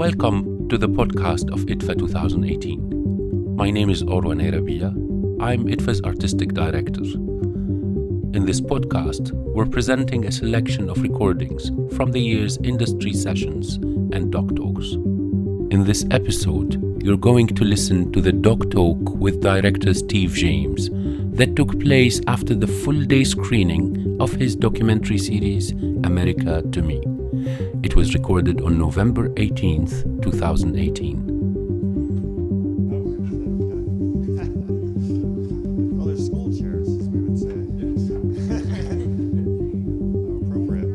Welcome to the podcast of IDFA 2018. My name is Orwa Nerabieh. I'm IDFA's artistic director. In this podcast, we're presenting a selection of recordings from the year's industry sessions and doc talks. In this episode, you're going to listen to the doc talk with director Steve James that took place after the full day screening of his documentary series America to Me. It was recorded on November 18th, 2018. Well, there's school chairs, as we would say. How appropriate.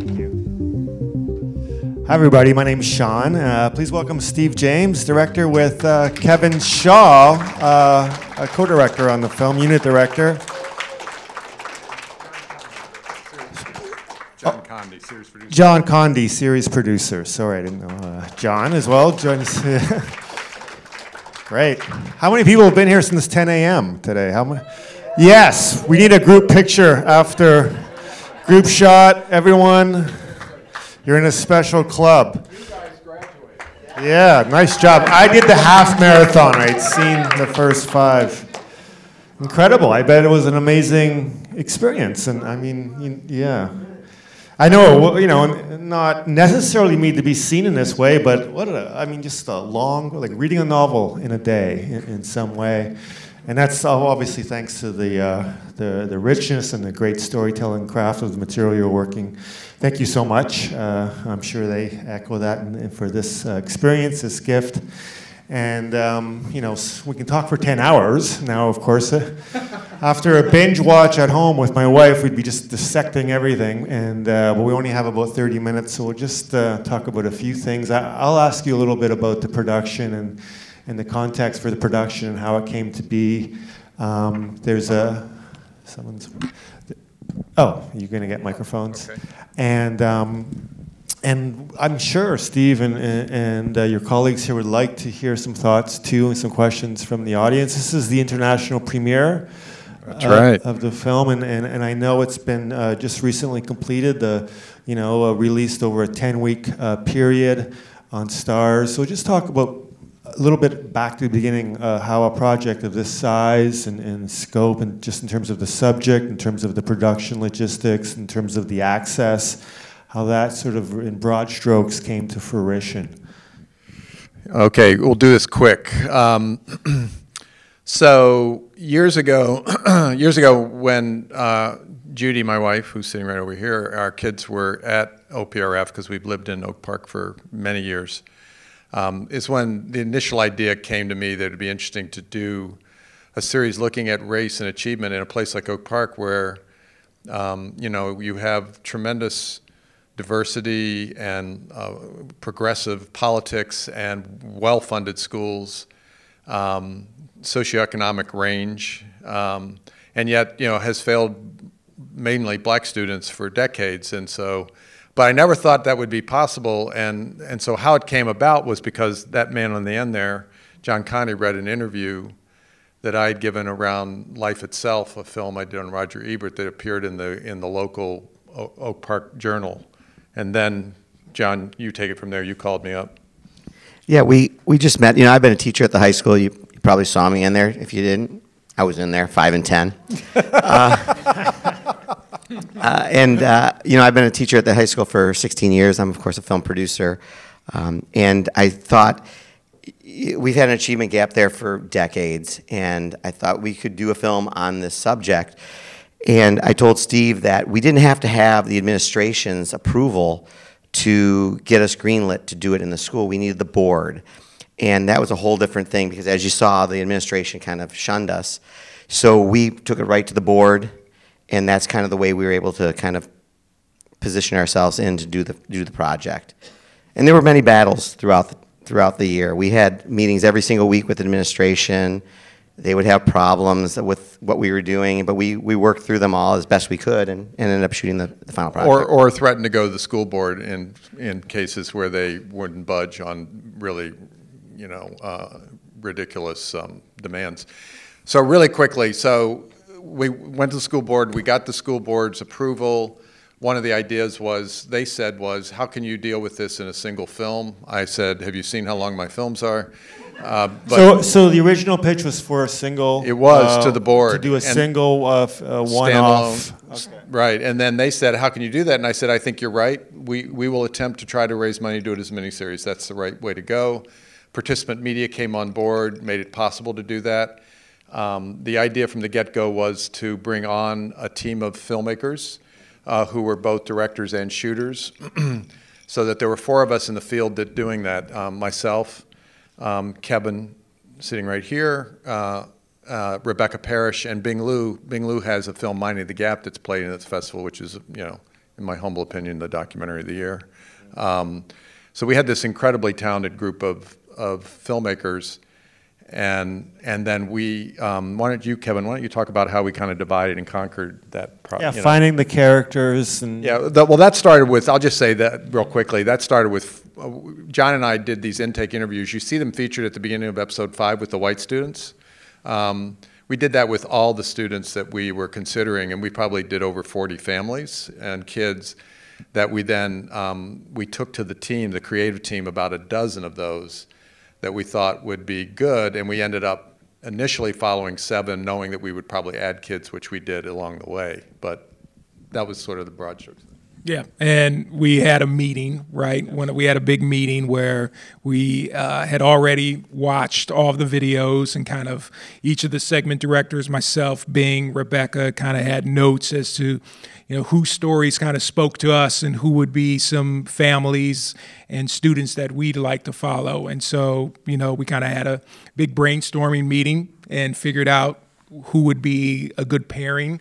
Thank you. Hi, everybody. My name is Sean. Uh, please welcome Steve James, director with uh, Kevin Shaw, uh, a co-director on the film, unit director. John Condon, series producer. Sorry, I didn't know. Uh, John as well. Join us. Great. How many people have been here since 10 a.m. today? How many? Yes, we need a group picture after group shot. Everyone, you're in a special club. Yeah, nice job. I did the half marathon. I'd seen the first five. Incredible. I bet it was an amazing experience. And I mean, yeah. I know, well, you know, not necessarily made to be seen in this way, but what a, I mean, just a long, like reading a novel in a day in, in some way. And that's all obviously thanks to the, uh, the, the richness and the great storytelling craft of the material you're working. Thank you so much. Uh, I'm sure they echo that in, in- for this uh, experience, this gift. And, um, you know, we can talk for 10 hours now, of course. After a binge watch at home with my wife, we'd be just dissecting everything. And, uh, but we only have about 30 minutes, so we'll just uh, talk about a few things. I, I'll ask you a little bit about the production and, and the context for the production and how it came to be. Um, there's a, someone's, oh, you're going to get microphones. Okay. And, um, and I'm sure Steve and, and uh, your colleagues here would like to hear some thoughts too and some questions from the audience. This is the international premiere uh, right. of the film, and, and, and I know it's been uh, just recently completed, the, you know, uh, released over a 10 week uh, period on Starz. So just talk about a little bit back to the beginning, uh, how a project of this size and, and scope, and just in terms of the subject, in terms of the production logistics, in terms of the access, how that sort of in broad strokes came to fruition. Okay, we'll do this quick. Um, so years ago, years ago, when uh, Judy, my wife, who's sitting right over here, our kids were at OPRF because we've lived in Oak Park for many years, um, is when the initial idea came to me that it'd be interesting to do a series looking at race and achievement in a place like Oak Park, where um, you know you have tremendous diversity and uh, progressive politics and well-funded schools, um, socioeconomic range, um, and yet you know has failed mainly black students for decades. And so, but I never thought that would be possible. And and so how it came about was because that man on the end there, John Condon, read an interview that I had given around Life Itself, a film I did on Roger Ebert that appeared in the in the local Oak Park Journal. And then, John, you take it from there. You called me up. Yeah, we, we just met. You know, I've been a teacher at the high school. You, you probably saw me in there. If you didn't, I was in there, five and ten. uh, uh, and uh, you know, I've been a teacher at the high school for 16 years. I'm of course a film producer, um, and I thought we've had an achievement gap there for decades, and I thought we could do a film on this subject. And I told Steve that we didn't have to have the administration's approval to get us greenlit to do it in the school. We needed the board. And that was a whole different thing because, as you saw, the administration kind of shunned us. So we took it right to the board, and that's kind of the way we were able to kind of position ourselves in to do the, do the project. And there were many battles throughout the, throughout the year. We had meetings every single week with administration. They would have problems with what we were doing, but we, we worked through them all as best we could and, and ended up shooting the, the final project. Or, or threaten to go to the school board in, in cases where they wouldn't budge on really, you know, uh, ridiculous um, demands. So really quickly, so we went to the school board, we got the school board's approval. one of the ideas was they said was how can you deal with this in a single film? I said, have you seen how long my films are? Uh, so, so the original pitch was for a single. It was uh, to the board to do a single uh, uh one-off. Okay. Right, and then they said, "How can you do that?" And I said, "I think you're right. We we will attempt to try to raise money to do it as a miniseries. That's the right way to go." Participant media came on board, made it possible to do that. Um, the idea from the get-go was to bring on a team of filmmakers uh, who were both directors and shooters, so that there were four of us in the field that doing that. Um, myself, um, Kevin, sitting right here, uh, uh, Rebecca Parrish, and Bing Liu. Bing Liu has a film, Minding the Gap, that's played in this festival, which is, you know, in my humble opinion, the documentary of the year. Um, so we had this incredibly talented group of, of filmmakers and and then we um, why don't you Kevin why don't you talk about how we kind of divided and conquered that pro- yeah finding know. the characters and yeah the, well that started with I'll just say that real quickly that started with uh, John and I did these intake interviews you see them featured at the beginning of episode five with the white students um, we did that with all the students that we were considering and we probably did over 40 families and kids that we then um, we took to the team the creative team about a dozen of those that we thought would be good, and we ended up initially following seven, knowing that we would probably add kids, which we did along the way. But that was sort of the broad strokes. Yeah, and we had a meeting, right? When we had a big meeting where we uh, had already watched all the videos, and kind of each of the segment directors, myself, Bing, Rebecca, kind of had notes as to, you know, whose stories kind of spoke to us and who would be some families and students that we'd like to follow. And so, you know, we kind of had a big brainstorming meeting and figured out who would be a good pairing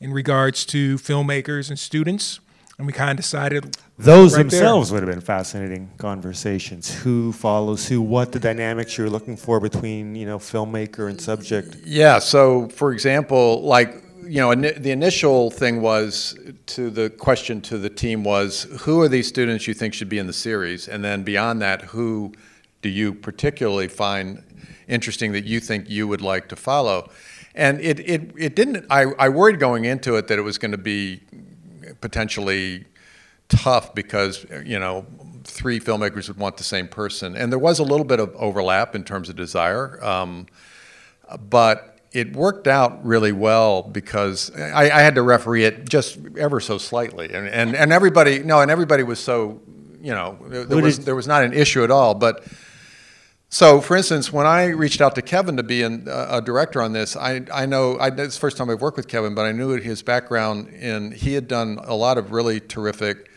in regards to filmmakers and students and we kind of decided those right themselves there. would have been fascinating conversations. Who follows who? What the dynamics you're looking for between you know filmmaker and subject? Yeah. So, for example, like you know, the initial thing was to the question to the team was who are these students you think should be in the series, and then beyond that, who do you particularly find interesting that you think you would like to follow? And it, it, it didn't, I, I worried going into it that it was going to be potentially tough because you know three filmmakers would want the same person, and there was a little bit of overlap in terms of desire, um, but it worked out really well because I, I, had to referee it just ever so slightly, and, and, and everybody no, and everybody was so you know there was there was not an issue at all, but. So, for instance, when I reached out to Kevin to be uh, a director on this, I, I know I, it's the first time I've worked with Kevin, but I knew his background and he had done a lot of really terrific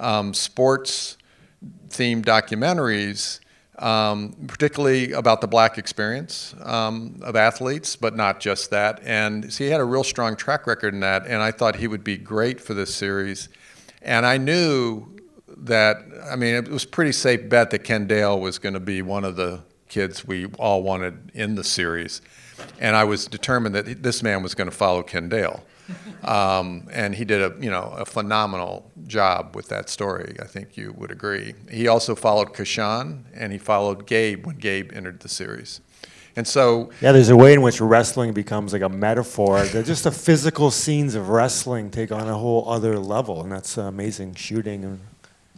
um, sports themed documentaries, um, particularly about the black experience um, of athletes, but not just that. And so he had a real strong track record in that, and I thought he would be great for this series. And I knew that I mean it was pretty safe bet that Kendale was going to be one of the kids we all wanted in the series, and I was determined that this man was going to follow Kendale, um, and he did a you know a phenomenal job with that story. I think you would agree. He also followed Ke'Shawn and he followed Gabe when Gabe entered the series. And so, yeah, there's a way in which wrestling becomes like a metaphor. They're just the physical scenes of wrestling take on a whole other level, and that's amazing shooting and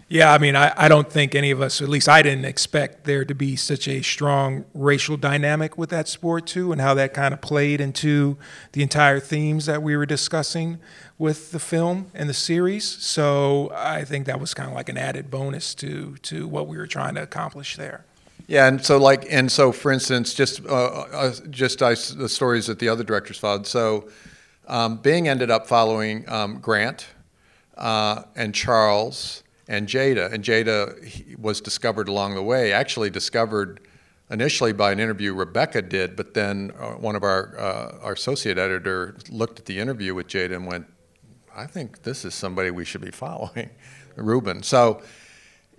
yeah, I mean, I, I don't think any of us, at least I didn't expect there to be such a strong racial dynamic with that sport, too, and how that kind of played into the entire themes that we were discussing with the film and the series. So I think that was kind of like an added bonus to, to what we were trying to accomplish there. Yeah, and so like, and so for instance, just uh, uh, just I, the stories that the other directors followed. So um, Bing ended up following um, Grant uh, and Charles and Jada. And Jada was discovered along the way, actually discovered initially by an interview Rebecca did, but then uh, one of our, uh, our associate editor looked at the interview with Jada and went, I think this is somebody we should be following, Ruben. So,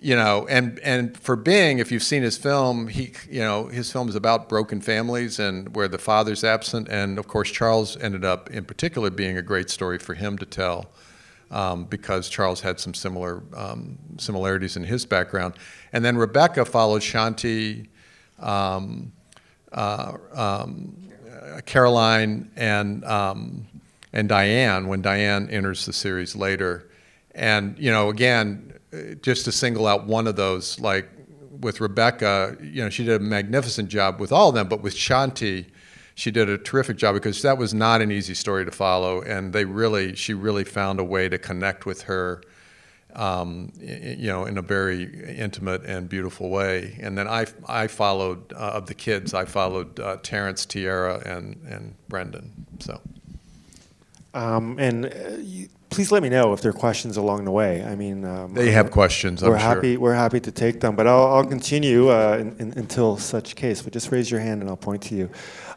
you know, and, and for Bing, if you've seen his film, he, you know, his film is about broken families and where the father's absent. And of course, Charles ended up in particular being a great story for him to tell um, because Charles had some similar um, similarities in his background. And then Rebecca followed Chanti, um, uh, um, Caroline, and um, and Diane when Diane enters the series later. And you know, again, uh, just to single out one of those, like with Rebecca, you know, she did a magnificent job with all of them, but with Chanti, she did a terrific job because that was not an easy story to follow, and they really, she really found a way to connect with her, um, you know, in a very intimate and beautiful way. And then I, I followed uh, of the kids, I followed uh, Terrence, Tiara, and and Brendan. So. Um, and uh, you, please let me know if there are questions along the way. I mean, um, They have questions, I'm we're sure. happy. We're happy to take them, but I'll, I'll continue uh, in, in, until such case. But just raise your hand and I'll point to you.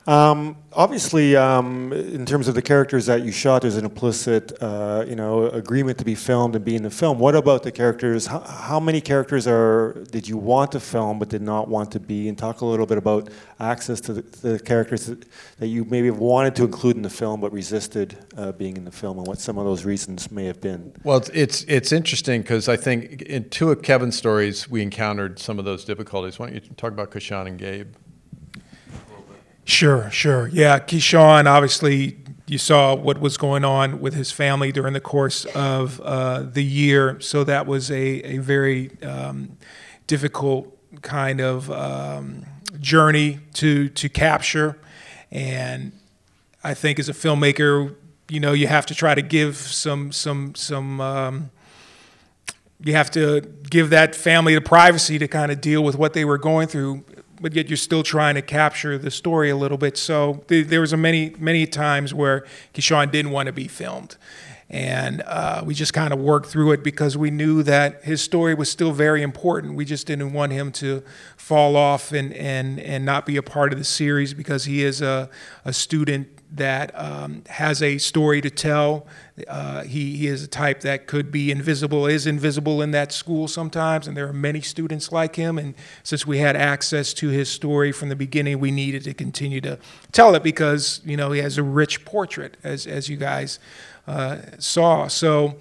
Um, obviously, um, in terms of the characters that you shot, there's an implicit, uh, you know, agreement to be filmed and be in the film. What about the characters? How, how many characters are did you want to film but did not want to be? And talk a little bit about access to the, the characters that, you maybe wanted to include in the film but resisted uh, being in the film, and what some of those reasons may have been. Well, it's it's, it's interesting because I think in two of Kevin's stories we encountered some of those difficulties. Why don't you talk about Ke'Shawn and Gabe? Sure, sure. Yeah, Ke'Shawn, obviously, you saw what was going on with his family during the course of uh, the year. So that was a, a very um, difficult kind of um, journey to, to capture. And I think as a filmmaker, you know, you have to try to give some, some, some, um, you have to give that family the privacy to kind of deal with what they were going through but yet you're still trying to capture the story a little bit. So th- there was a many many times where Ke'Shawn didn't want to be filmed, and uh, we just kind of worked through it because we knew that his story was still very important. We just didn't want him to fall off and and and not be a part of the series because he is a a student that um, has a story to tell. Uh, he, he is a type that could be invisible, is invisible in that school sometimes, and there are many students like him. And since we had access to his story from the beginning, we needed to continue to tell it because you know he has a rich portrait, as as you guys uh, saw. So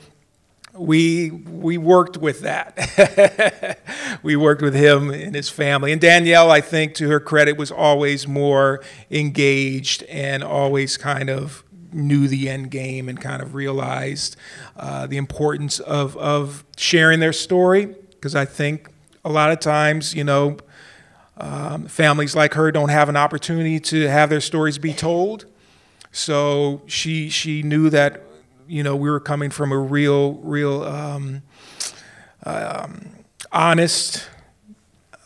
we we worked with that. we worked with him and his family. And Danielle, I think, to her credit, was always more engaged and always kind of knew the end game and kind of realized uh, the importance of of sharing their story. Because I think a lot of times, you know, um, families like her don't have an opportunity to have their stories be told. So she she knew that you know we were coming from a real real um, um, honest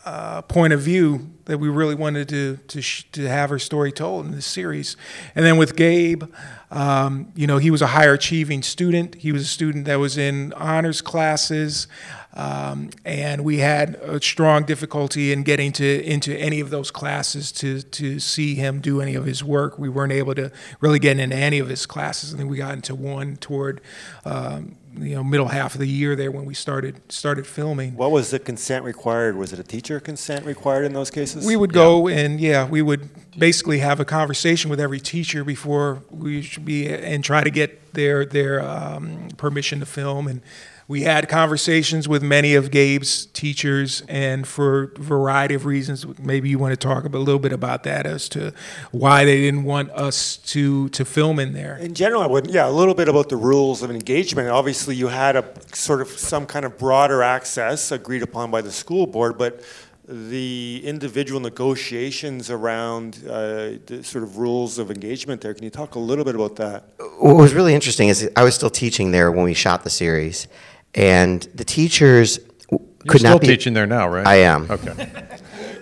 uh, point of view that we really wanted to to, sh- to have her story told in this series. And then with Gabe, um, you know, he was a higher achieving student. He was a student that was in honors classes. Um, and we had a strong difficulty in getting to into any of those classes to to see him do any of his work. We weren't able to really get into any of his classes. I think we got into one toward um, you know middle half of the year there when we started started filming. What was the consent required? Was it a teacher consent required in those cases? We would go and yeah, we would basically have a conversation with every teacher before we should be and try to get their their um, permission to film and. We had conversations with many of Gabe's teachers, and for a variety of reasons, maybe you want to talk a little bit about that as to why they didn't want us to to film in there. In general, I would, yeah, a little bit about the rules of engagement. Obviously, you had a sort of some kind of broader access agreed upon by the school board, but the individual negotiations around uh, the sort of rules of engagement there. Can you talk a little bit about that? What was really interesting is I was still teaching there when we shot the series, and the teachers w- You're could still not be. teaching there now, right? I am. Okay.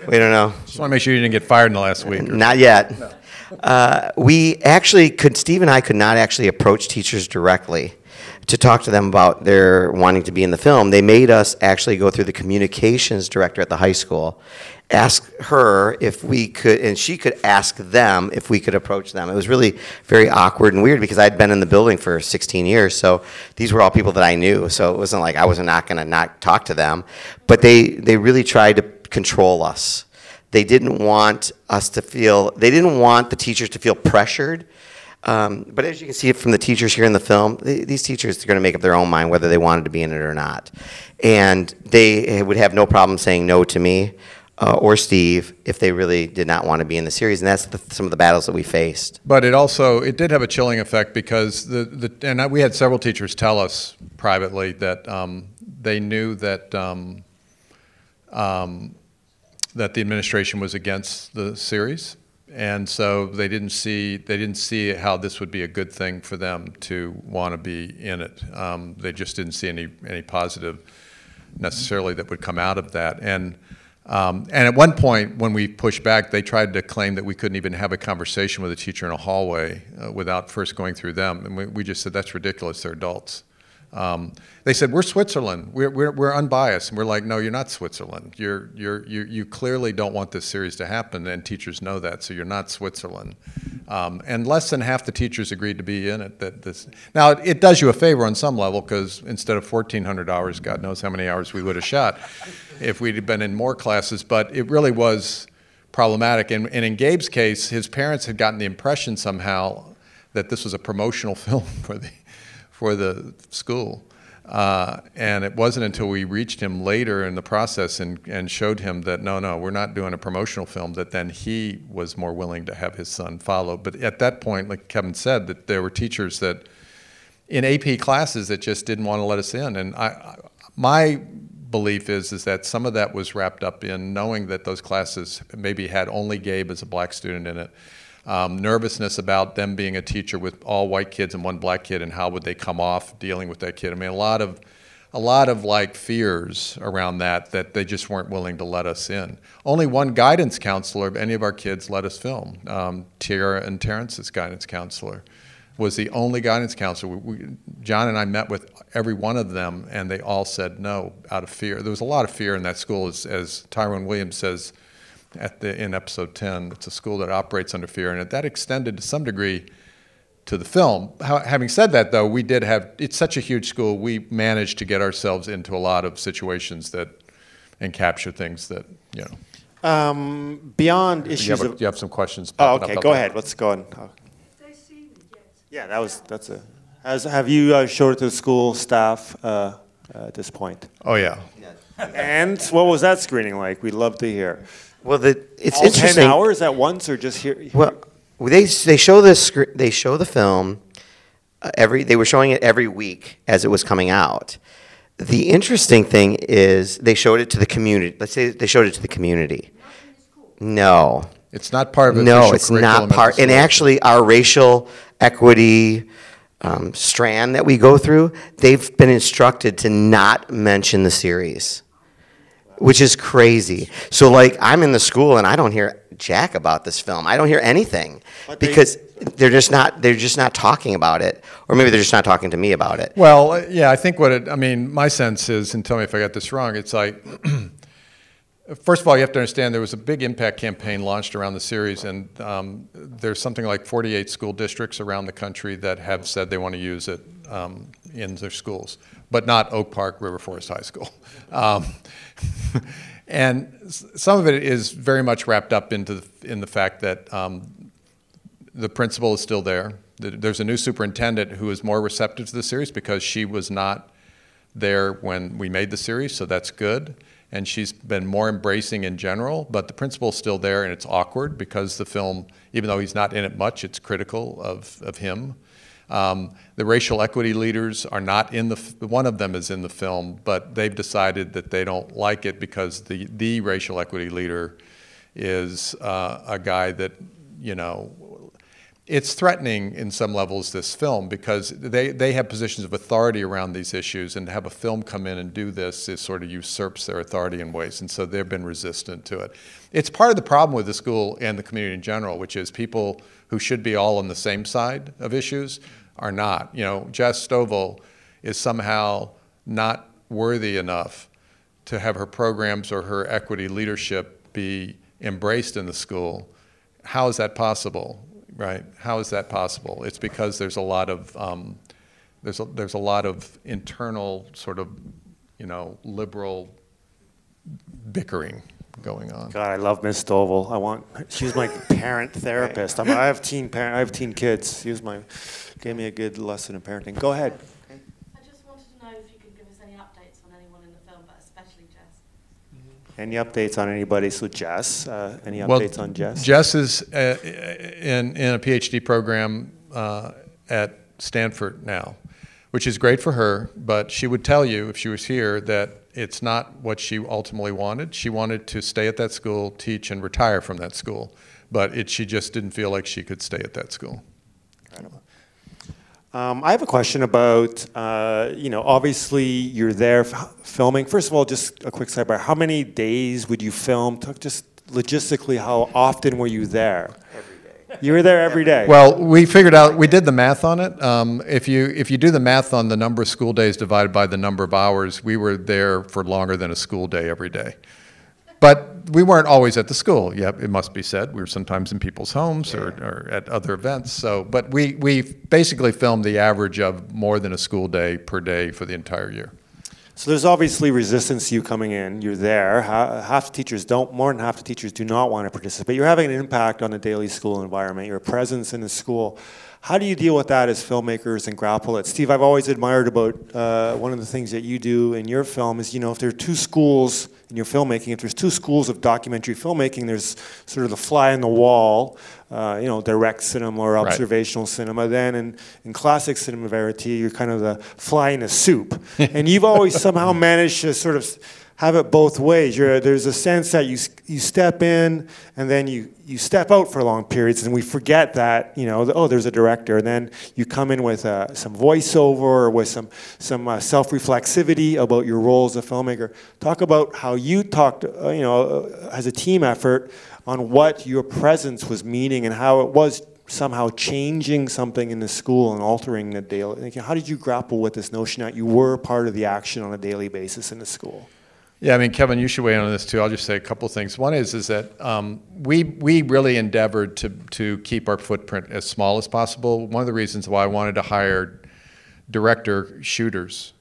We don't know. Just want to make sure you didn't get fired in the last week. or- Not yet. Uh, we actually could, Steve and I could not actually approach teachers directly to talk to them about their wanting to be in the film. They made us actually go through the communications director at the high school, ask her if we could, and she could ask them if we could approach them. It was really very awkward and weird because I'd been in the building for 16 years, so these were all people that I knew. So it wasn't like I was not going to not talk to them, but they they really tried to control us they didn't want us to feel they didn't want the teachers to feel pressured um, but as you can see from the teachers here in the film these teachers are going to make up their own mind whether they wanted to be in it or not. And they would have no problem saying no to me uh, or Steve if they really did not want to be in the series, and that's the, some of the battles that we faced. But it also it did have a chilling effect because the, the and we had several teachers tell us privately that um, they knew that um, um, that the administration was against the series, and so they didn't see they didn't see how this would be a good thing for them to want to be in it. Um, they just didn't see any any positive necessarily that would come out of that, and. Um, and at one point, when we pushed back, they tried to claim that we couldn't even have a conversation with a teacher in a hallway uh, without first going through them. And we, we, just said, that's ridiculous, they're adults. Um, they said, We're Switzerland. We're, we're, we're, unbiased. And we're like, No, you're not Switzerland. You're, you're, you, you clearly don't want this series to happen, and teachers know that, so you're not Switzerland. Um, and less than half the teachers agreed to be in it. That this, now, it, it does you a favor on some level, because instead of 1,400 hours, God knows how many hours we would have shot if we'd been in more classes, but it really was problematic. And, and in Gabe's case, his parents had gotten the impression somehow that this was a promotional film for the for the school. Uh, and it wasn't until we reached him later in the process and, and showed him that no, no, we're not doing a promotional film, that then he was more willing to have his son follow. But at that point, like Kevin said, that there were teachers that in AP classes that just didn't want to let us in. And I, my belief is is that some of that was wrapped up in knowing that those classes maybe had only Gabe as a black student in it um, nervousness about them being a teacher with all white kids and one black kid, and how would they come off dealing with that kid. I mean, a lot of a lot of like fears around that that they just weren't willing to let us in. Only one guidance counselor of any of our kids let us film. Um, and Terrence's guidance counselor was the only guidance counselor. We, we, John and I met with every one of them, and they all said no out of fear. There was a lot of fear in that school, as, as Tyrone Williams says at the, in episode 10. It's a school that operates under fear, and that extended to some degree to the film. How, having said that, though, we did have, it's such a huge school, we managed to get ourselves into a lot of situations that, and capture things that, you know. Um, beyond issues you have, of. you have some questions. Oh, okay, go ahead. Let's go on. Oh. Yeah, that was, that's a. Has, have you uh, showed it to the school staff uh, uh, at this point? Oh, yeah. And what was that screening like? We'd love to hear. Well, the, it's All interesting. ten hours at once, or just here? Well, they they show the scr- they show the film uh, every they were showing it every week as it was coming out. The interesting thing is they showed it to the community. Let's say they showed it to the community. No, It's not part of the no, it's not part. And actually, our racial equity um, strand that we go through, they've been instructed to not mention the series, which is crazy. So, like, I'm in the school and I don't hear jack about this film. I don't hear anything But because they're just not. They're just not talking about it, or maybe they're just not talking to me about it. Well, uh, yeah, I think what it, I mean, my sense is, and tell me if I got this wrong, it's like, first of all, you have to understand there was a big impact campaign launched around the series, and um, there's something like 48 school districts around the country that have said they want to use it um, in their schools, but not Oak Park River Forest High School. Um, and some of it is very much wrapped up into the, in the fact that um, the principal is still there. There's a new superintendent who is more receptive to the series because she was not there when we made the series, so that's good. And she's been more embracing in general, but the principal's still there, and it's awkward because the film, even though he's not in it much, it's critical of, of him. Um, the racial equity leaders are not in the, one of them is in the film, but they've decided that they don't like it because the, the racial equity leader is uh, a guy that, you know, it's threatening in some levels this film because they, they have positions of authority around these issues and to have a film come in and do this is sort of usurps their authority in ways and so they've been resistant to it. It's part of the problem with the school and the community in general which is people who should be all on the same side of issues are not. You know jess stovall is somehow not worthy enough to have her programs or her equity leadership be embraced in the school. How is that possible right? How is that possible? It's because there's a lot of um, there's a, there's a lot of internal sort of you know liberal bickering going on. God, I love Miss Stovall. I want. She's my parent therapist. I'm, I have teen parent. I have teen kids. She was my. Gave me a good lesson in parenting. Go ahead. I just wanted to know if you could give us any updates on anyone in the film, but especially Jess. Any updates on anybody? So Jess, uh, any Well, updates on Jess? Jess is uh, in, in a PhD program uh, at Stanford now, which is great for her, but she would tell you if she was here that it's not what she ultimately wanted. She wanted to stay at that school, teach, and retire from that school, but it, she just didn't feel like she could stay at that school. Um, I have a question about, uh, you know, obviously you're there f- filming. First of all, just a quick sidebar. How many days would you film? Talk just logistically, how often were you there? Every day. You were there every day. Well, we figured out we did the math on it. Um, if you if you do the math on the number of school days divided by the number of hours, we were there for longer than a school day every day. But we weren't always at the school. Yeah, it must be said. We were sometimes in people's homes or, or at other events. So, but we we basically filmed the average of more than a school day per day for the entire year. So there's obviously resistance to you coming in. You're there. Half the teachers don't, more than half the teachers do not want to participate. You're having an impact on the daily school environment, your presence in the school. How do you deal with that as filmmakers and grapple it? Steve, I've always admired about uh, one of the things that you do in your film is, you know, if there are two schools in your filmmaking, if there's two schools of documentary filmmaking, there's sort of the fly in the wall, uh, you know, direct cinema or Right. observational cinema. Then in, in classic cinema verite, you're kind of the fly in the soup. and you've always somehow managed to sort of have it both ways. You're, there's a sense that you, you step in and then you, you step out for long periods, and we forget that, you know, oh, there's a director. And then you come in with uh, some voiceover or with some, some uh, self reflexivity about your role as a filmmaker. Talk about how you talked, uh, you know, uh, as a team effort on what your presence was meaning and how it was somehow changing something in the school and altering the daily. How did you grapple with this notion that you were part of the action on a daily basis in the school? Yeah, I mean, Kevin, you should weigh in on this too. I'll just say a couple things. One is is that um, we we really endeavored to to keep our footprint as small as possible. One of the reasons why I wanted to hire director shooters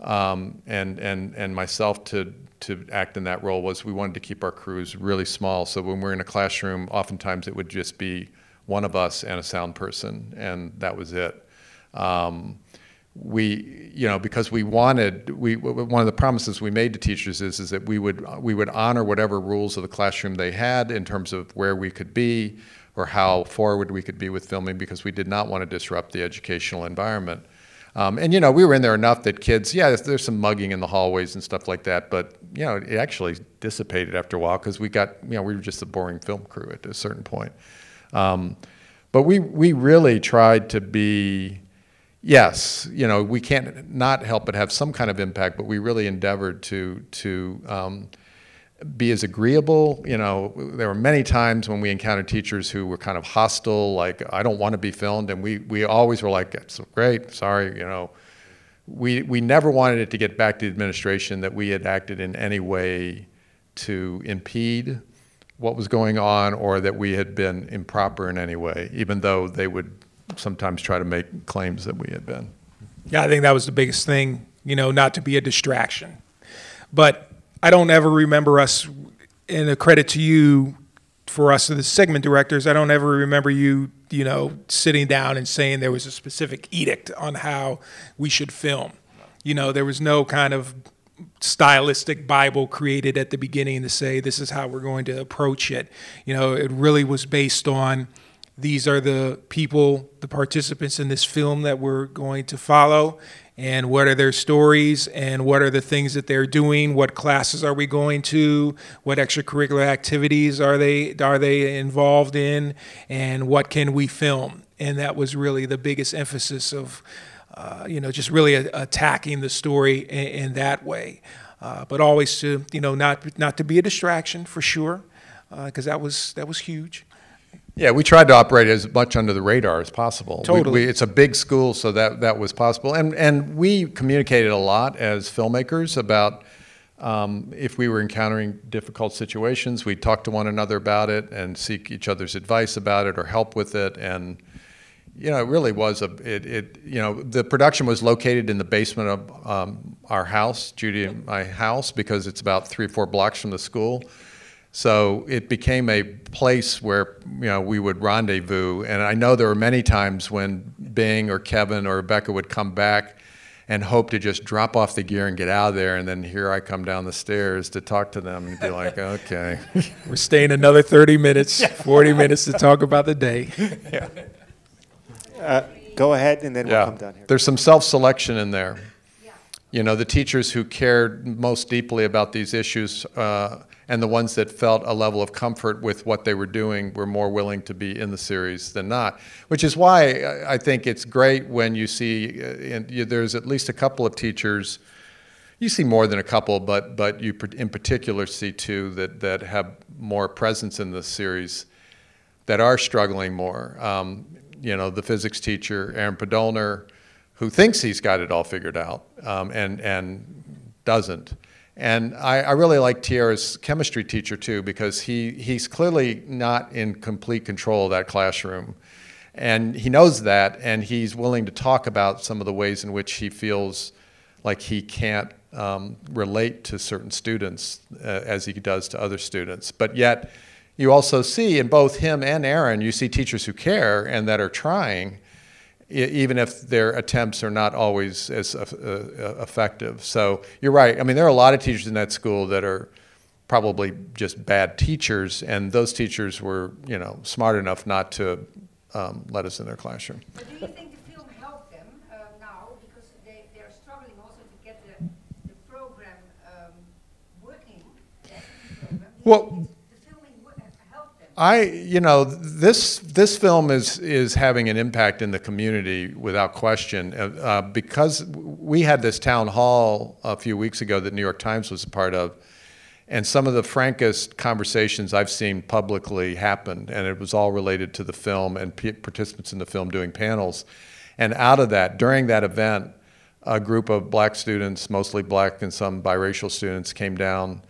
um, and and and myself to to act in that role was we wanted to keep our crews really small. So when we're in a classroom, oftentimes it would just be one of us and a sound person, and that was it. Um, we, you know, because we wanted, we one of the promises we made to teachers is is that we would we would honor whatever rules of the classroom they had in terms of where we could be or how forward we could be with filming because we did not want to disrupt the educational environment. Um, and you know, we were in there enough that kids, yeah, there's, there's some mugging in the hallways and stuff like that, but you know, it actually dissipated after a while because we got, you know, we were just a boring film crew at a certain point. Um, but we we really tried to be, yes, you know, we can't not help but have some kind of impact, but we really endeavored to to um, be as agreeable. You know, there were many times when we encountered teachers who were kind of hostile, like I don't want to be filmed, and we we always were like, "It's great, sorry," you know. We we never wanted it to get back to the administration that we had acted in any way to impede what was going on or that we had been improper in any way, even though they would sometimes try to make claims that we had been. Yeah, I think that was the biggest thing, you know, not to be a distraction. But I don't ever remember us, and a credit to you for us, as the segment directors, I don't ever remember you, you know, sitting down and saying there was a specific edict on how we should film. You know, there was no kind of stylistic Bible created at the beginning to say this is how we're going to approach it. You know, it really was based on these are the people, the participants in this film that we're going to follow, and what are their stories, and what are the things that they're doing, what classes are we going to, what extracurricular activities are they are they involved in, and what can we film? And that was really the biggest emphasis of, uh, you know, just really a- attacking the story in, in that way, uh, but always to you know not not to be a distraction for sure, because that was that was huge. Yeah, we tried to operate as much under the radar as possible. We- Totally. we- it's a big school, so that, that was possible. And, and we communicated a lot as filmmakers about um, if we were encountering difficult situations, we'd talk to one another about it and seek each other's advice about it or help with it. And, you know, it really was a, it, it you know, the production was located in the basement of um, our house, Judy and my house, because it's about three or four blocks from the school. So it became a place where you know we would rendezvous, and I know there were many times when Bing or Kevin or Rebecca would come back, and hope to just drop off the gear and get out of there. And then here I come down the stairs to talk to them and be like, okay. We're staying another 30 minutes, 40 minutes to talk about the day. Uh, go ahead, and then we'll come down here. There's some self selection in there. Yeah. You know, the teachers who cared most deeply about these issues uh, and the ones that felt a level of comfort with what they were doing were more willing to be in the series than not. Which is why I- think it's great when you see, uh, and there's at least a couple of teachers. You see more than a couple, but but you in particular see two that that have more presence in the series that are struggling more. Um, you know, the physics teacher, Aaron Podolner, who thinks he's got it all figured out um, and, and doesn't. And I, I really like Tiara's chemistry teacher too, because he, he's clearly not in complete control of that classroom. And he knows that, and he's willing to talk about some of the ways in which he feels like he can't um, relate to certain students uh, as he does to other students. But yet, you also see in both him and Aaron, you see teachers who care and that are trying, even if their attempts are not always as uh, effective. So you're right. I mean, there are a lot of teachers in that school that are probably just bad teachers, and those teachers were, you know, smart enough not to um, let us in their classroom. But do you think the film helped them uh, now because they, they're struggling also to get the, the program um, working? the program? Well- think the filming wo- helped them? I, you know, this this film is is having an impact in the community without question uh, uh, because we had this town hall a few weeks ago that New York Times was a part of, and some of the frankest conversations I've seen publicly happened, and it was all related to the film and p- participants in the film doing panels, and out of that, during that event, a group of black students, mostly black and some biracial students, came down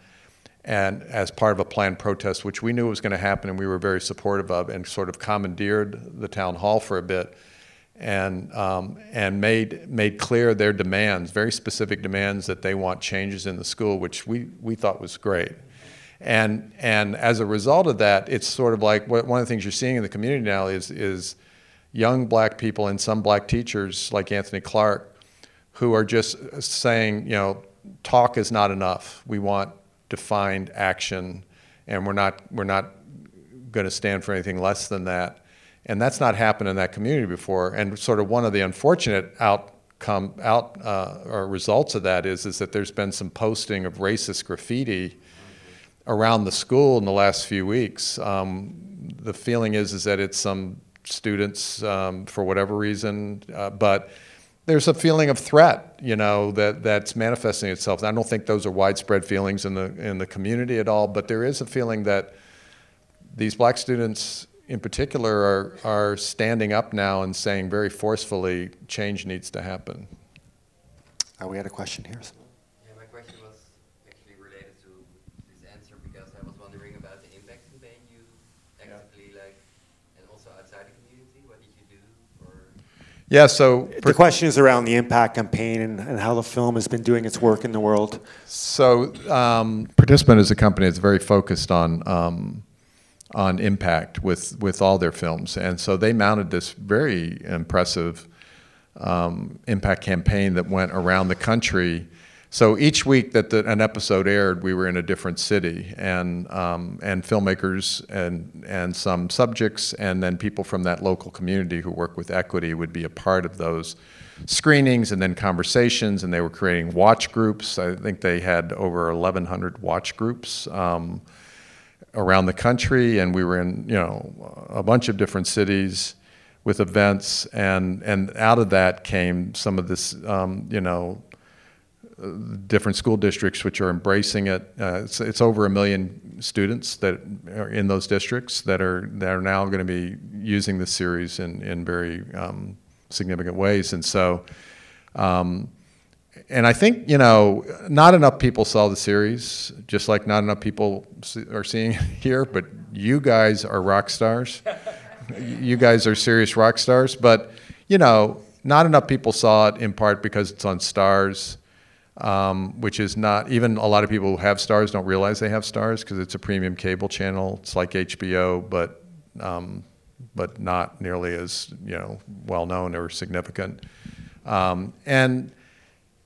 and as part of a planned protest, which we knew was going to happen and we were very supportive of, and sort of commandeered the town hall for a bit, and um, and made made clear their demands, very specific demands that they want changes in the school, which we we thought was great. And and as a result of that, it's sort of like one of the things you're seeing in the community now is is young black people and some black teachers like Anthony Clark, who are just saying, you know, talk is not enough. We want defined action, and we're not we're not going to stand for anything less than that. And that's not happened in that community before. And sort of one of the unfortunate outcome out uh, or results of that is is that there's been some posting of racist graffiti around the school in the last few weeks. Um, the feeling is is that it's some students um, for whatever reason, uh, but there's a feeling of threat, you know, that that's manifesting itself. I don't think those are widespread feelings in the in the community at all, but there is a feeling that these black students in particular are are standing up now and saying very forcefully change needs to happen. Uh, we had a question here. Yeah, my question was actually related to this answer because I was wondering about the impact campaign you actively like, and also outside the community. What did you do? Or Yeah, so The question is around the impact campaign and, and how the film has been doing its work in the world. So, um, Participant is a company that's very focused on um, on impact with with all their films, and so they mounted this very impressive um, impact campaign that went around the country. So each week that the, an episode aired, we were in a different city, and um, and filmmakers and and some subjects, and then people from that local community who work with equity would be a part of those screenings and then conversations, and they were creating watch groups. I think they had over 1,100 watch groups. Um, around the country, and we were in you know a bunch of different cities with events, and and out of that came some of this um, you know different school districts which are embracing it. Uh, it's, it's over a million students that are in those districts that are that are now going to be using the series in in very um, significant ways, and so. Um, and I think you know, not enough people saw the series, just like not enough people are seeing it here. But you guys are rock stars. you guys are serious rock stars. But you know, not enough people saw it in part because it's on Starz, um, which is not even a lot of people who have Starz don't realize they have Starz because it's a premium cable channel. It's like HBO, but um, but not nearly as you know well known or significant. Um, and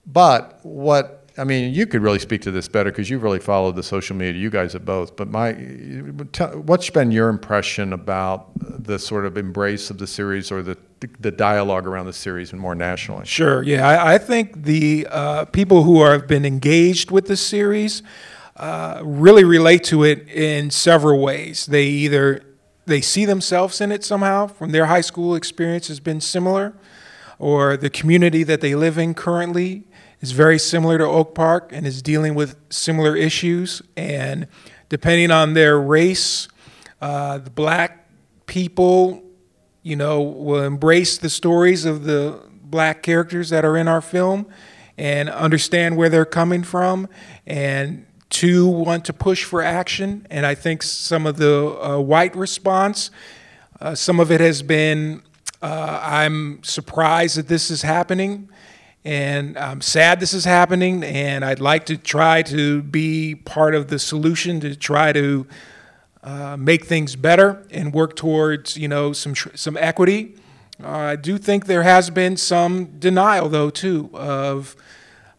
but what I mean, you could really speak to this better because you've really followed the social media. You guys have both. But my, what's been your impression about the sort of embrace of the series or the the dialogue around the series and more nationally? Sure. Yeah, I, I think the uh, people who have been engaged with the series uh, really relate to it in several ways. They either they see themselves in it somehow from their high school experience has been similar, or the community that they live in currently is very similar to Oak Park and is dealing with similar issues. And depending on their race, uh, the black people, you know, will embrace the stories of the black characters that are in our film and understand where they're coming from and two want to push for action. And i think some of the uh, white response uh, some of it has been uh, i'm surprised that this is happening and I'm sad this is happening, and I'd like to try to be part of the solution to try to uh, make things better and work towards, you know, some some equity. Uh, I do think there has been some denial, though, too, of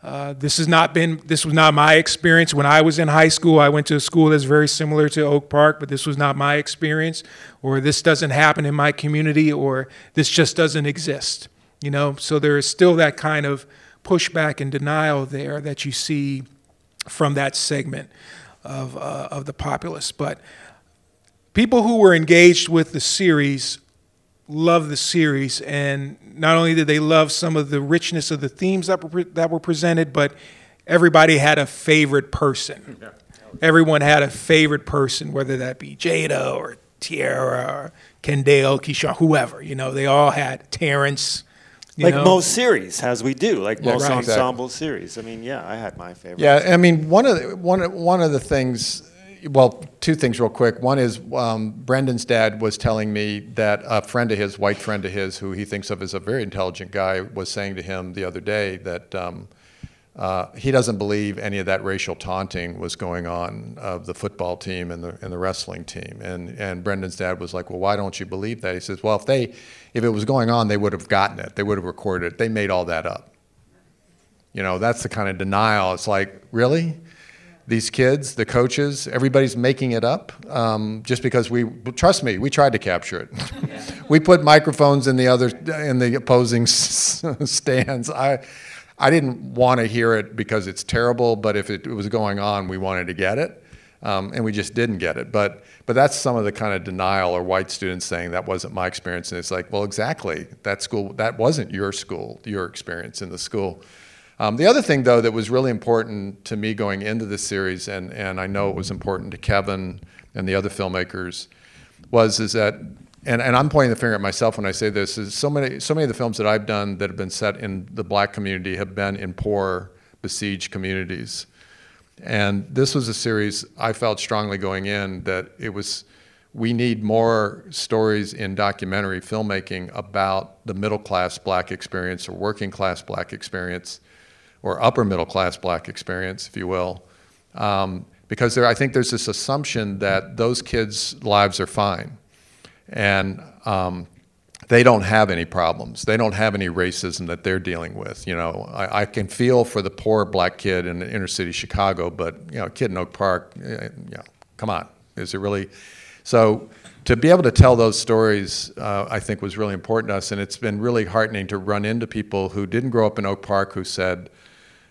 uh, this has not been this was not my experience when I was in high school. I went to a school that's very similar to Oak Park, but this was not my experience, or this doesn't happen in my community, or this just doesn't exist. You know, so there is still that kind of pushback and denial there that you see from that segment of, uh, of the populace. But people who were engaged with the series love the series, and not only did they love some of the richness of the themes that were, that were presented, but everybody had a favorite person. Everyone had a favorite person, whether that be Jada or Tiara or Kendale, Ke'Shawn, whoever. You know, they all had Terrence like know? most series, as we do, like Yeah, most right. ensemble series. I mean, yeah, I had my favorite. Yeah, I mean, one of the, one one of the things, well, two things real quick. One is um, Brendan's dad was telling me that a friend of his, white friend of his, who he thinks of as a very intelligent guy, was saying to him the other day that um, uh, he doesn't believe any of that racial taunting was going on of the football team and the and the wrestling team. And and Brendan's dad was like, well, why don't you believe that? He says, well, if they if it was going on, they would have gotten it. They would have recorded it. They made all that up. You know, that's the kind of denial. It's like, really? These kids, the coaches, everybody's making it up um, just because we trust me. We tried to capture it. we put microphones in the other in the opposing stands. I I didn't want to hear it because it's terrible, but if it, was going on, we wanted to get it, um, and we just didn't get it. But but that's some of the kind of denial or white students saying that wasn't my experience, and it's like, well, exactly. That school that wasn't your school, your experience in the school. Um, the other thing, though, that was really important to me going into this series, and, and I know it was important to Kevin and the other filmmakers, was is that, and, and I'm pointing the finger at myself when I say this, is so many so many of the films that I've done that have been set in the black community have been in poor, besieged communities, and this was a series I felt strongly going in that it was. We need more stories in documentary filmmaking about the middle class black experience or working class black experience or upper middle class black experience, if you will, um, because there, I think there's this assumption that those kids' lives are fine, and um, they don't have any problems. They don't have any racism that they're dealing with. You know, I, I can feel for the poor black kid in inner city Chicago, but you know, kid in Oak Park, eh, you know, come on, is it really? So to be able to tell those stories, uh, I think was really important to us, and it's been really heartening to run into people who didn't grow up in Oak Park who said,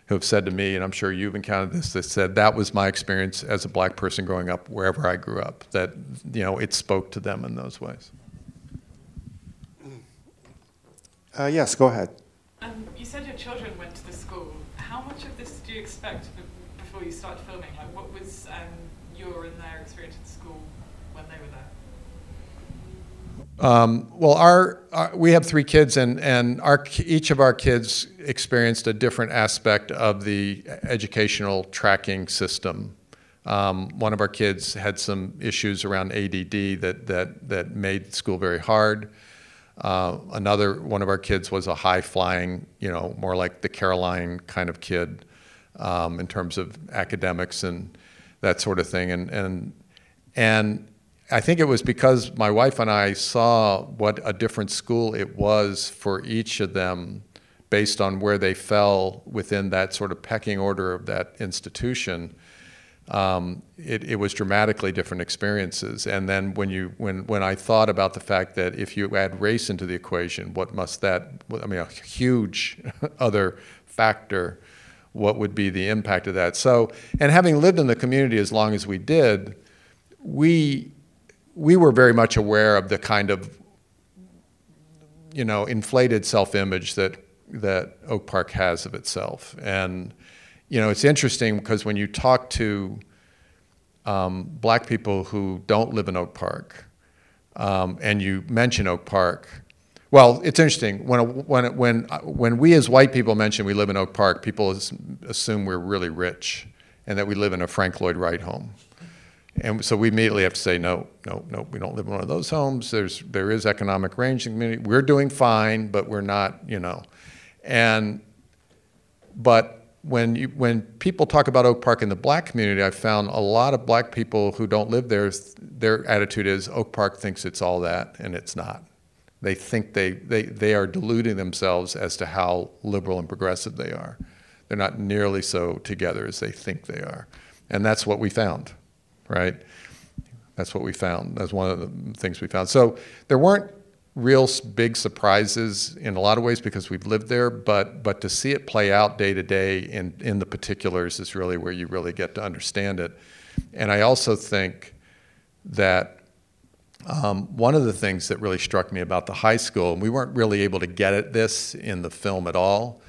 who have said to me, and I'm sure you've encountered this, that said that was my experience as a black person growing up wherever I grew up. That you know, it spoke to them in those ways. Uh, yes, go ahead. Um, you said your children went to the school. How much of this do you expect before you start filming? Like, what was um, your and their experience at school when they were there? Um, well, our, our we have three kids, and and our each of our kids experienced a different aspect of the educational tracking system. Um, one of our kids had some issues around ADD that that that made school very hard. Uh, another one of our kids was a high flying, you know, more like the Caroline kind of kid um, in terms of academics and that sort of thing. And and and I think it was because my wife and I saw what a different school it was for each of them based on where they fell within that sort of pecking order of that institution, um, it, it was dramatically different experiences. And then when you when when I thought about the fact that if you add race into the equation, what must that? I mean, a huge other factor. What would be the impact of that? So, and having lived in the community as long as we did, we we were very much aware of the kind of you know inflated self-image that that Oak Park has of itself. And you know, it's interesting because when you talk to um, black people who don't live in Oak Park, um, and you mention Oak Park, well, it's interesting when when when when we as white people mention we live in Oak Park, people assume we're really rich and that we live in a Frank Lloyd Wright home. And so we immediately have to say, no, no, no, we don't live in one of those homes. There's, there is economic range in the community. We're doing fine, but we're not, you know. And, but when, you, when people talk about Oak Park in the black community, I've found a lot of black people who don't live there, their attitude is Oak Park thinks it's all that, and it's not. They think they, they, they are deluding themselves as to how liberal and progressive they are. They're not nearly so together as they think they are. And that's what we found right? That's what we found. That's one of the things we found. So there weren't real big surprises in a lot of ways because we've lived there, but but to see it play out day to day in in the particulars is really where you really get to understand it. And I also think that um, one of the things that really struck me about the high school, and we weren't really able to get at this in the film at all,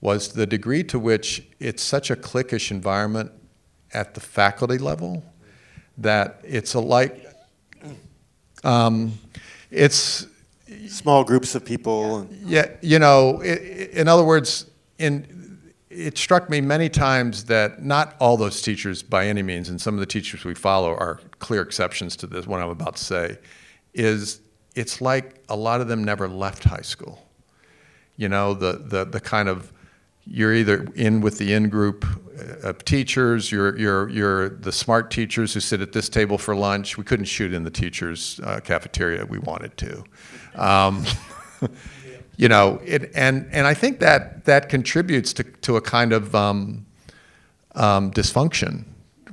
was the degree to which it's such a cliquish environment at the faculty level that it's a like um, it's small groups of people. Yeah, you know, it, in other words, in it struck me many times that not all those teachers, by any means, and some of the teachers we follow are clear exceptions to this. What I'm about to say is, it's like a lot of them never left high school. You know, the the the kind of you're either in with the in group teachers, you're, you're, you're the smart teachers who sit at this table for lunch. We couldn't shoot in the teachers' uh, cafeteria, we wanted to. Um, you know, it, and, and I think that, that contributes to, to a kind of um, um, dysfunction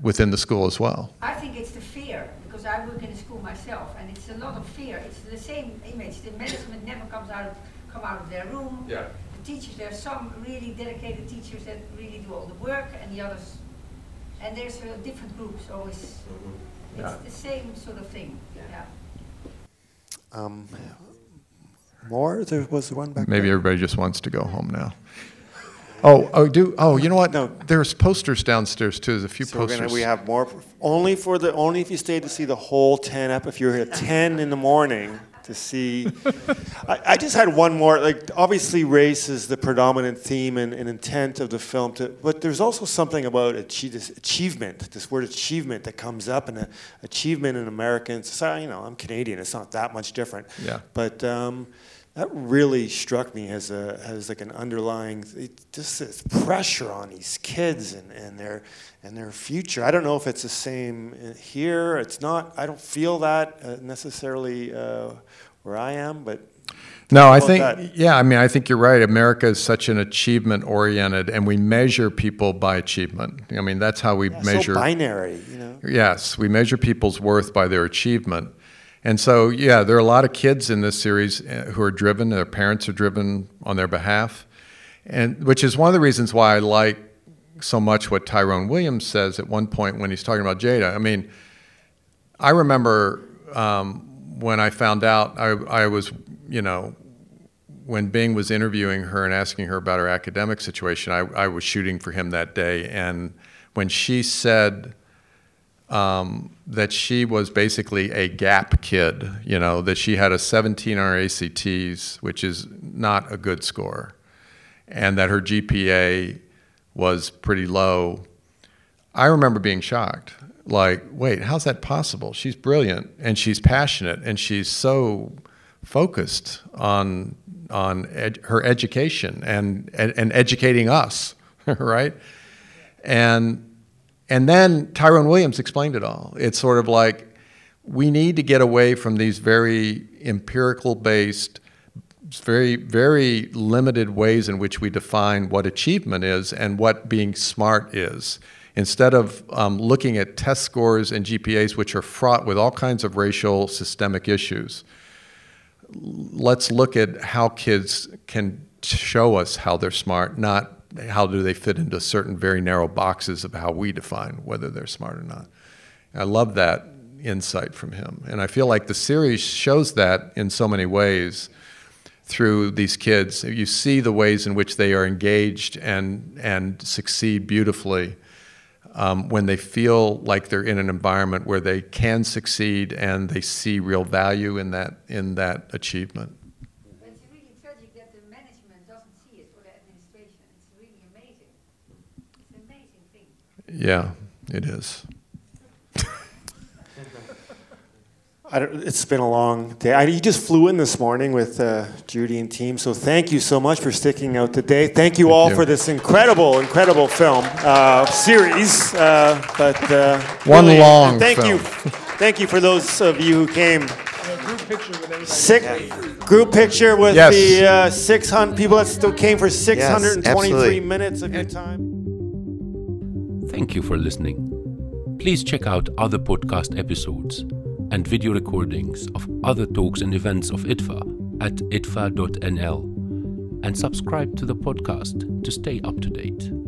within the school as well. I think it's the fear, because I work in a school myself, and it's a lot of fear. It's the same image. The management never comes out of, come out of their room. Yeah teachers, there are some really dedicated teachers that really do all the work, and the others, and there's uh, different groups always. Mm-hmm. It's the same sort of thing. Yeah. Um, more? There was one back. Maybe there. everybody just wants to go home now. Oh, oh, do oh, you know what? No, there's posters downstairs too. There's a few so posters. Gonna, we have more. Only for the only if you stay to see the whole ten up. If you're here at ten in the morning, to see. I, I, just had one more. Like, obviously, race is the predominant theme and, and intent of the film. To, but there's also something about achieve, this achievement, this word achievement that comes up, and achievement in American society. You know, I'm Canadian. It's not that much different. Yeah. But um, that really struck me as a as like an underlying just this pressure on these kids and, and their and their future. I don't know if it's the same here. It's not. I don't feel that uh, necessarily uh, where I am, but. No, I think that? yeah. I mean, I think you're right. America is such an achievement oriented, and we measure people by achievement. I mean, that's how we yeah, measure. So binary, you know. Yes, we measure people's worth by their achievement. And so, yeah, there are a lot of kids in this series uh, who are driven, their parents are driven on their behalf, and which is one of the reasons why I like so much what Tyrone Williams says at one point when he's talking about Jada. I mean, I remember um, when I found out, I, I was, you know, when Bing was interviewing her and asking her about her academic situation, I, I was shooting for him that day. And when she said, um, that she was basically a gap kid, you know, that she had a 17 on her ACTs, which is not a good score, and that her GPA was pretty low. I remember being shocked. Like, wait, how's that possible? She's brilliant and she's passionate and she's so focused on on ed- her education and, and and educating us, right? And and then Tyrone Williams explained it all. It's sort of like we need to get away from these very empirical based, very, very limited ways in which we define what achievement is and what being smart is. Instead of um, looking at test scores and GPAs, which are fraught with all kinds of racial systemic issues, let's look at how kids can show us how they're smart, not how do they fit into certain very narrow boxes of how we define whether they're smart or not. I love that insight from him. And I feel like the series shows that in so many ways through these kids. You see the ways in which they are engaged and, and succeed beautifully um, when they feel like they're in an environment where they can succeed and they see real value in that, in that achievement. But it's really tragic that the management doesn't see it, or the administration. It's really amazing. It's an amazing thing. Yeah, it is. I don't, it's been a long day. I, you just flew in this morning with uh, Judy and team, so thank you so much for sticking out today. Thank you Thank all you. for this incredible, incredible film uh, series. Uh, but uh, One long thank film. you, thank you for those of you who came. group picture with everybody. Sick group picture with Yes. the uh, 600 people that still came for 623 absolutely. minutes of your time. Thank you for listening. Please check out other podcast episodes and video recordings of other talks and events of IDFA at idfa.nl and subscribe to the podcast to stay up to date.